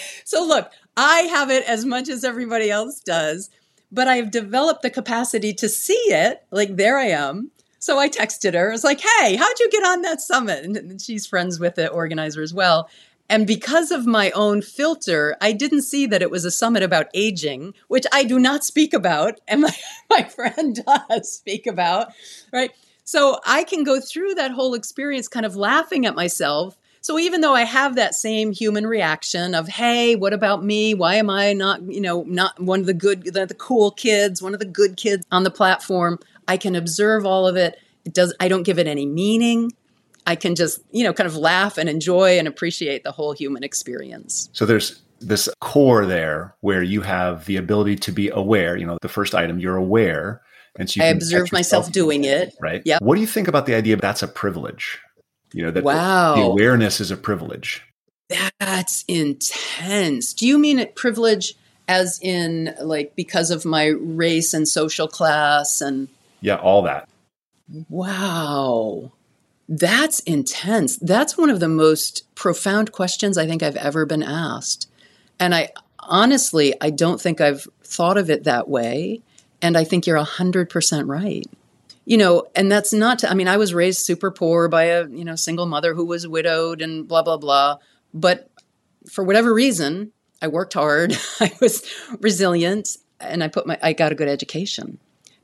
Speaker 2: so look, I have it as much as everybody else does, but I've developed the capacity to see it. Like, there I am. So I texted her. I was like, hey, how'd you get on that summit? And she's friends with the organizer as well. And because of my own filter, I didn't see that it was a summit about aging, which I do not speak about, and my, my friend does speak about, right? So I can go through that whole experience kind of laughing at myself so even though I have that same human reaction of, hey, what about me? Why am I not, you know, not one of the good, the, the cool kids, one of the good kids on the platform? I can observe all of it. It does. I don't give it any meaning. I can just, you know, kind of laugh and enjoy and appreciate the whole human experience.
Speaker 1: So there's this core there where you have the ability to be aware. You know, the first item, you're aware.
Speaker 2: And so I observe myself doing it.
Speaker 1: Right. Yeah. What do you think about the idea that's a privilege? You know, that
Speaker 2: wow.
Speaker 1: the, the awareness is a privilege.
Speaker 2: That's intense. Do you mean it privilege as in like because of my race and social class and
Speaker 1: Yeah, all that.
Speaker 2: Wow. That's intense. That's one of the most profound questions I think I've ever been asked. And I honestly, I don't think I've thought of it that way. And I think you're 100% right you know, and that's not to, I mean, I was raised super poor by a, you know, single mother who was widowed and blah, blah, blah. But for whatever reason, I worked hard, I was resilient, and I put my, I got a good education.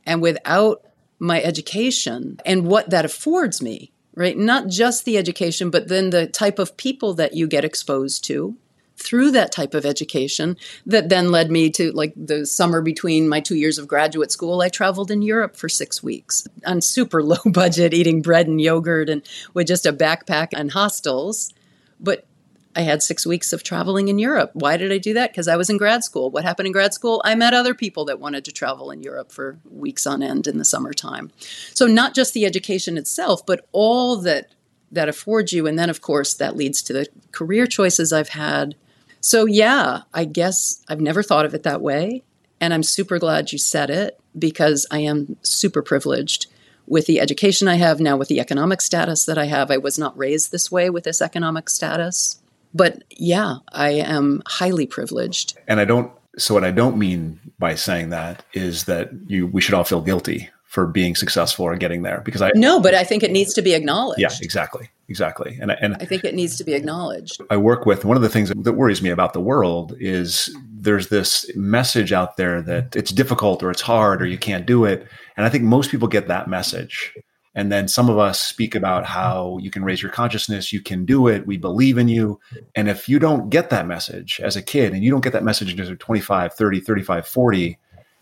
Speaker 2: And without my education and what that affords me, right? Not just the education, but then the type of people that you get exposed to, through that type of education that then led me to like the summer between my two years of graduate school i traveled in europe for six weeks on super low budget eating bread and yogurt and with just a backpack and hostels but i had six weeks of traveling in europe. Why did i do that? Because i was in grad school. What happened in grad school? I met other people that wanted to travel in europe for weeks on end in the summertime. So not just the education itself but all that that affords you. And then of course that leads to the career choices i've had. So, yeah, I guess I've never thought of it that way. And I'm super glad you said it because I am super privileged with the education I have now, with the economic status that I have. I was not raised this way with this economic status. But yeah, I am highly privileged.
Speaker 1: And I don't, so what I don't mean by saying that is that you, we should all feel guilty for being successful or getting there because I
Speaker 2: no, but I think it needs to be acknowledged.
Speaker 1: Yeah, exactly, exactly. And and
Speaker 2: I think it needs to be acknowledged.
Speaker 1: I work with one of the things that worries me about the world is there's this message out there that it's difficult or it's hard or you can't do it, and I think most people get that message. And then some of us speak about how you can raise your consciousness, you can do it, we believe in you. And if you don't get that message as a kid and you don't get that message until you're 25, 30, 35, 40,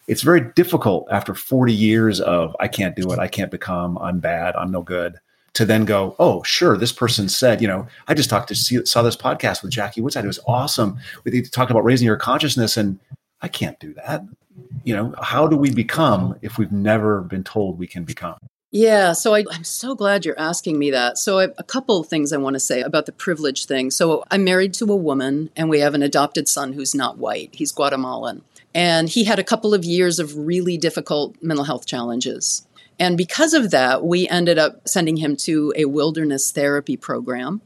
Speaker 1: it's very difficult after 40 years of I can't do it, I can't become, I'm bad, I'm no good, to then go, oh, sure, this person said, you know, I just talked to see, saw this podcast with Jackie Woodside. It was awesome. We talked about raising your consciousness, and I can't do that. You know, how do we become if we've never been told we can become?
Speaker 2: Yeah, so I, am so glad you're asking me that. So, I, a couple of things I want to say about the privilege thing. So, I'm married to a woman, and we have an adopted son who's not white. He's Guatemalan. And he had a couple of years of really difficult mental health challenges. And because of that, we ended up sending him to a wilderness therapy program.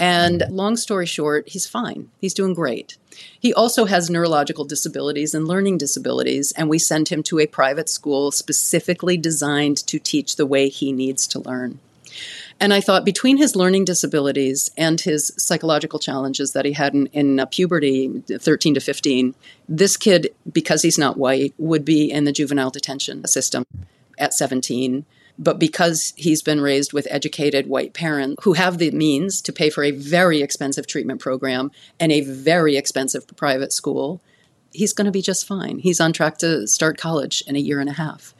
Speaker 2: And long story short, he's fine. He's doing great. He also has neurological disabilities and learning disabilities, and we send him to a private school specifically designed to teach the way he needs to learn. And I thought between his learning disabilities and his psychological challenges that he had in, in uh, puberty, 13 to 15, this kid, because he's not white, would be in the juvenile detention system at 17. But because he's been raised with educated white parents who have the means to pay for a very expensive treatment program and a very expensive private school, he's going to be just fine. He's on track to start college in a year and a half.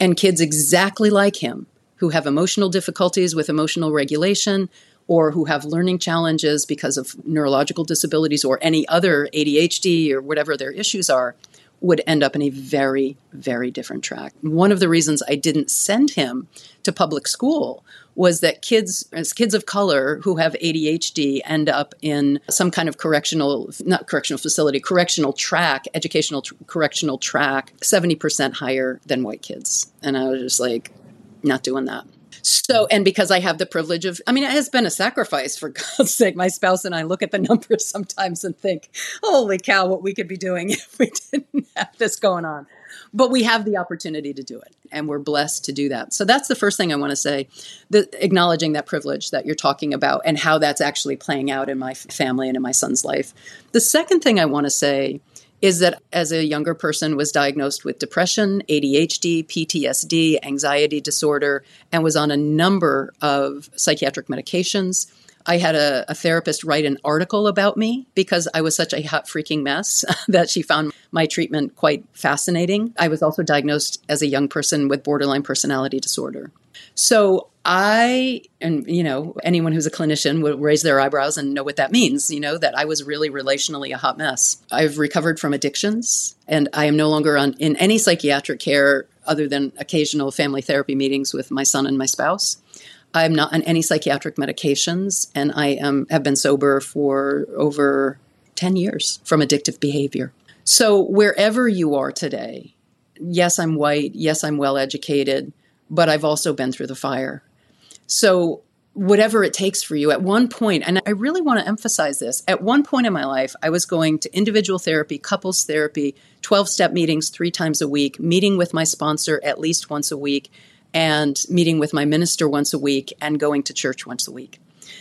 Speaker 2: And kids exactly like him who have emotional difficulties with emotional regulation or who have learning challenges because of neurological disabilities or any other ADHD or whatever their issues are would end up in a very, very different track. One of the reasons I didn't send him to public school was that kids, as kids of color who have ADHD, end up in some kind of correctional, not correctional facility, correctional track, educational tr- correctional track, 70% higher than white kids. And I was just like, not doing that. So, and because I have the privilege of, I mean, it has been a sacrifice for God's sake. My spouse and I look at the numbers sometimes and think, holy cow, what we could be doing if we didn't have this going on. But we have the opportunity to do it, and we're blessed to do that. So that's the first thing I want to say, the, acknowledging that privilege that you're talking about and how that's actually playing out in my family and in my son's life. The second thing I want to say is that as a younger person was diagnosed with depression, ADHD, PTSD, anxiety disorder, and was on a number of psychiatric medications. I had a, a, therapist write an article about me because I was such a hot freaking mess that she found my treatment quite fascinating. I was also diagnosed as a young person with borderline personality disorder. So I, and you know, anyone who's a clinician would raise their eyebrows and know what that means, you know, that I was really relationally a hot mess. I've recovered from addictions and I am no longer on in any psychiatric care other than occasional family therapy meetings with my son and my spouse. I'm not on any psychiatric medications and I am have been sober for over 10 years from addictive behavior. So wherever you are today, yes, I'm white, yes, I'm well educated, but I've also been through the fire. So, whatever it takes for you, at one point, and I really want to emphasize this, at one point in my life, I was going to individual therapy, couples therapy, 12 step meetings three times a week, meeting with my sponsor at least once a week, and meeting with my minister once a week, and going to church once a week.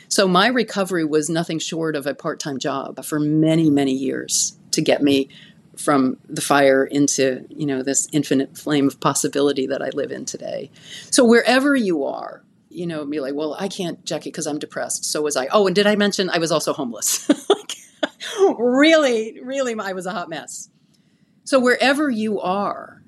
Speaker 2: So, my recovery was nothing short of a part time job for many, many years to get me from the fire into you know this infinite flame of possibility that I live in today. So wherever you are, you know, be like, well, I can't, Jackie, because I'm depressed. So was I. Oh, and did I mention I was also homeless? like, really, really, I was a hot mess. So wherever you are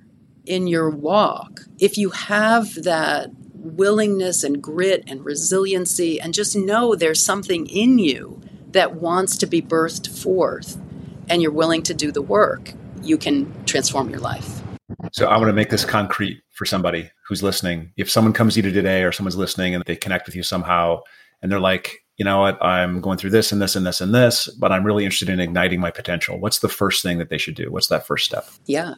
Speaker 2: in your walk, if you have that willingness and grit and resiliency, and just know there's something in you that wants to be birthed forth, and you're willing to do the work, you can transform your life.
Speaker 1: So I want to make this concrete for somebody who's listening. If someone comes to you today or someone's listening and they connect with you somehow and they're like, you know what, I'm going through this and this and this and this, but I'm really interested in igniting my potential. What's the first thing that they should do? What's that first step?
Speaker 2: Yeah.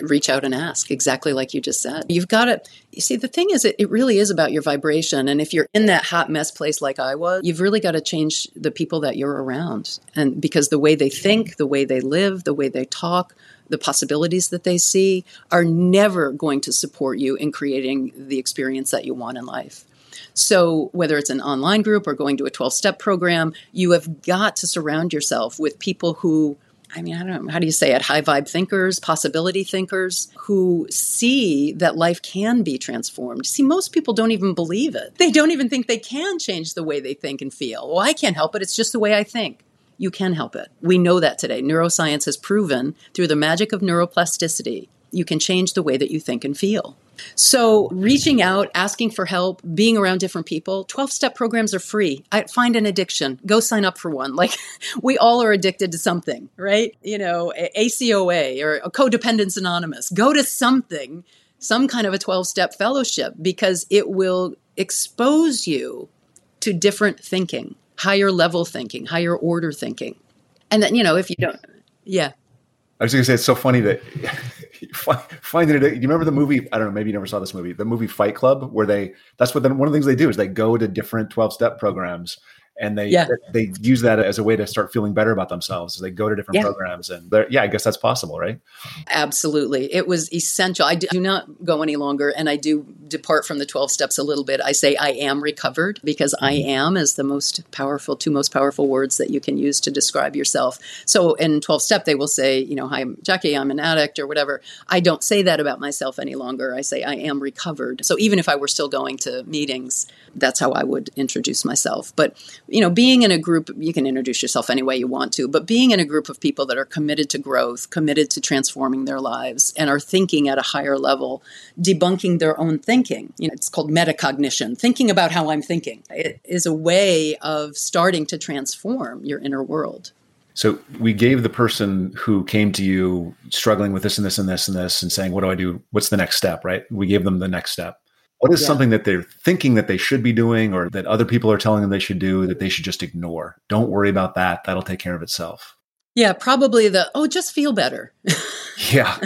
Speaker 2: Reach out and ask exactly like you just said. You've got to, you see, the thing is, it, it really is about your vibration. And if you're in that hot mess place like I was, you've really got to change the people that you're around. And because the way they think, the way they live, the way they talk, the possibilities that they see are never going to support you in creating the experience that you want in life. So, whether it's an online group or going to a 12 step program, you have got to surround yourself with people who, I mean, I don't know, how do you say it? High vibe thinkers, possibility thinkers who see that life can be transformed. See, most people don't even believe it. They don't even think they can change the way they think and feel. Well, I can't help it. It's just the way I think you can help it. We know that today. Neuroscience has proven through the magic of neuroplasticity, you can change the way that you think and feel. So, reaching out, asking for help, being around different people, 12 step programs are free. I find an addiction, go sign up for one. Like, we all are addicted to something, right? You know, ACOA or Codependence Anonymous. Go to something, some kind of a 12 step fellowship, because it will expose you to different thinking higher level thinking, higher order thinking. And then, you know, if you don't, yeah.
Speaker 1: I was going to say, it's so funny that finding it. Do you remember the movie? I don't know. Maybe you never saw this movie. The movie Fight Club, where they, that's what, the, one of the things they do is they go to different 12 step programs
Speaker 4: and they yeah. they use that as a way to start feeling better about themselves as they go to different yeah. programs. And yeah i guess that's possible right?
Speaker 2: Absolutely. It was essential. I do not go any longer and i do depart from the 12 steps a little bit. I say i am recovered because i mm-hmm. am is the most powerful two most powerful words that you can use to describe yourself. So in 12 step they will say you know hi I'm jackie i'm an addict or whatever. I don't say that about myself any longer. I say i am recovered. So even if i were still going to meetings that's how i would introduce myself. But you know, being in a group, you can introduce yourself any way you want to, but being in a group of people that are committed to growth, committed to transforming their lives, and are thinking at a higher level, debunking their own thinking. You know, it's called metacognition, thinking about how I'm thinking. It is a way of starting to transform your inner world.
Speaker 4: So we gave the person who came to you struggling with this and this and this and this and saying, What do I do? What's the next step? Right? We gave them the next step. What is yeah. something that they're thinking that they should be doing or that other people are telling them they should do that they should just ignore? Don't worry about that. That'll take care of itself.
Speaker 2: Yeah, probably the oh, just feel better.
Speaker 4: yeah.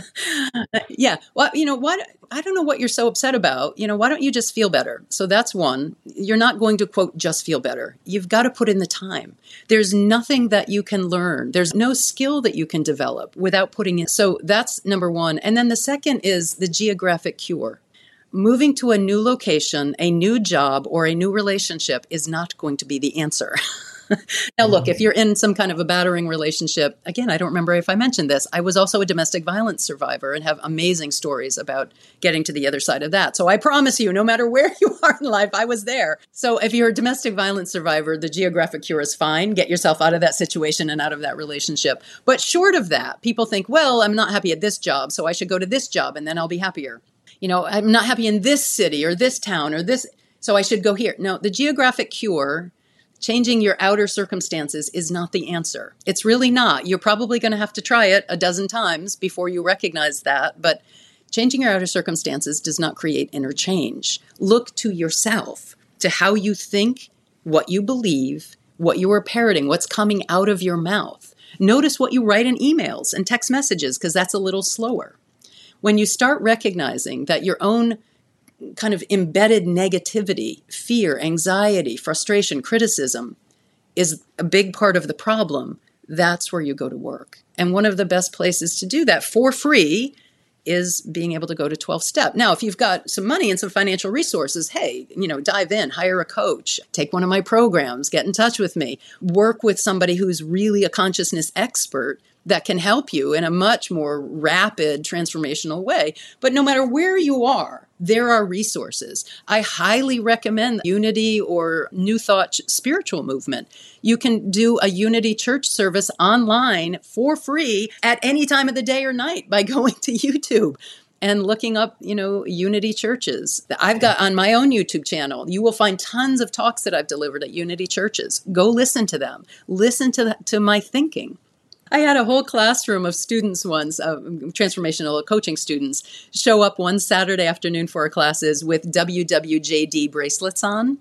Speaker 2: yeah. Well, you know what? I don't know what you're so upset about. You know, why don't you just feel better? So that's one. You're not going to quote just feel better. You've got to put in the time. There's nothing that you can learn. There's no skill that you can develop without putting in. So that's number one. And then the second is the geographic cure moving to a new location, a new job, or a new relationship is not going to be the answer. now, look, if mm-hmm. you're in some kind of a battering relationship, again, I don't remember if I mentioned this. I was also a domestic violence survivor and have amazing stories about getting to the other side of that. So I promise you, no matter where you are in life, I was there. So if you're a domestic violence survivor, the geographic cure is fine. Get yourself out of that situation and out of that relationship. But short of that, people think, well, I'm not happy at this job, so I should go to this job and then I'll be happier you know, I'm not happy in this city or this town or this, so I should go here. No, the geographic cure, changing your outer circumstances, is not the answer. It's really not. You're probably going to have to try it a dozen times before you recognize that, but changing your outer circumstances does not create inner change. Look to yourself, to how you think, what you believe, what you are parroting, what's coming out of your mouth. Notice what you write in emails and text messages because that's a little slower when you start recognizing that your own kind of embedded negativity, fear, anxiety, frustration, criticism is a big part of the problem, that's where you go to work. And one of the best places to do that for free is being able to go to 12 step. Now, if you've got some money and some financial resources, hey, you know, dive in, hire a coach, take one of my programs, get in touch with me, work with somebody who's really a consciousness expert that can help you in a much more rapid transformational way. But no matter where you are, there are resources. I highly recommend Unity or New Thought Spiritual Movement. You can do a Unity church service online for free at any time of the day or night by going to YouTube and looking up, you know, Unity churches. I've got on my own YouTube channel. You will find tons of talks that I've delivered at Unity churches. Go listen to them. Listen to the, to my thinking. I had a whole classroom of students once, uh, transformational coaching students, show up one Saturday afternoon for our classes with WWJD bracelets on.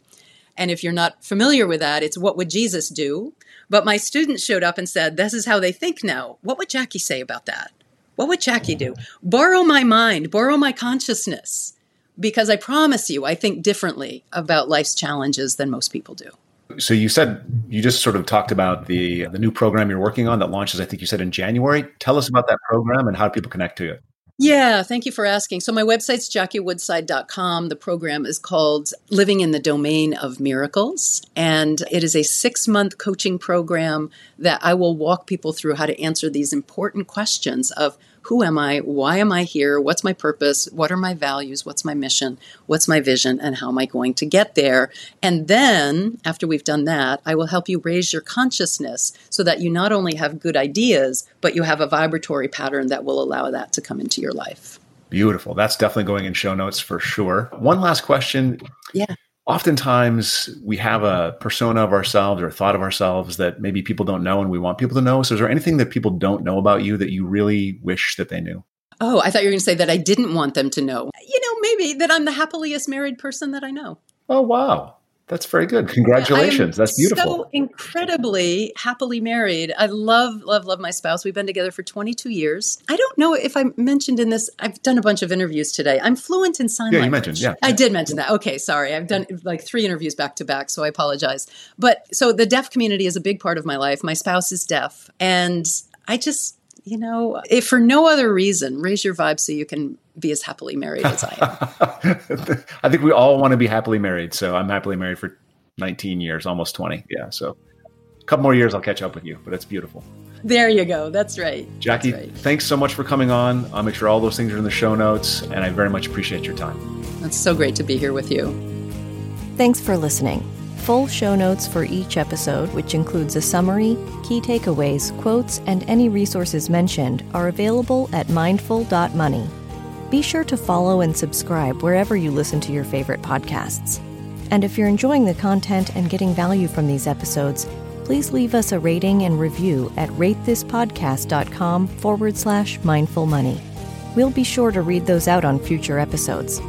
Speaker 2: And if you're not familiar with that, it's what would Jesus do? But my students showed up and said, This is how they think now. What would Jackie say about that? What would Jackie do? Borrow my mind, borrow my consciousness. Because I promise you, I think differently about life's challenges than most people do.
Speaker 4: So you said you just sort of talked about the the new program you're working on that launches. I think you said in January. Tell us about that program and how people connect to it.
Speaker 2: Yeah, thank you for asking. So my website's jackiewoodside.com. The program is called Living in the Domain of Miracles, and it is a 6-month coaching program that I will walk people through how to answer these important questions of who am I? Why am I here? What's my purpose? What are my values? What's my mission? What's my vision? And how am I going to get there? And then, after we've done that, I will help you raise your consciousness so that you not only have good ideas, but you have a vibratory pattern that will allow that to come into your life.
Speaker 4: Beautiful. That's definitely going in show notes for sure. One last question.
Speaker 2: Yeah
Speaker 4: oftentimes we have a persona of ourselves or a thought of ourselves that maybe people don't know and we want people to know. So is there anything that people don't know about you that you really wish that they knew?
Speaker 2: Oh, I thought you were going to say that I didn't want them to know. You know, maybe that I'm the happiest married person that I know.
Speaker 4: Oh, wow.
Speaker 1: That's very good. Congratulations. That's beautiful.
Speaker 2: So incredibly happily married. I love, love, love my spouse. We've been together for 22 years. I don't know if I mentioned in this, I've done a bunch of interviews today. I'm fluent in sign
Speaker 1: yeah,
Speaker 2: language.
Speaker 1: you mentioned, yeah.
Speaker 2: I did mention that. Okay, sorry. I've done like three interviews back to back, so I apologize. But so the deaf community is a big part of my life. My spouse is deaf. And I just, you know, if for no other reason, raise your vibe so you can be as happily married as I
Speaker 1: am. I think we all want to be happily married. So I'm happily married for 19 years, almost 20. Yeah. So a couple more years, I'll catch up with you, but it's beautiful.
Speaker 2: There you go. That's right.
Speaker 1: Jackie,
Speaker 2: That's right.
Speaker 1: thanks so much for coming on. I'll make sure all those things are in the show notes, and I very much appreciate your time.
Speaker 2: It's so great to be here with you.
Speaker 3: Thanks for listening. Full show notes for each episode, which includes a summary, key takeaways, quotes, and any resources mentioned, are available at mindful.money. Be sure to follow and subscribe wherever you listen to your favorite podcasts. And if you're enjoying the content and getting value from these episodes, please leave us a rating and review at ratethispodcast.com forward slash mindful money. We'll be sure to read those out on future episodes.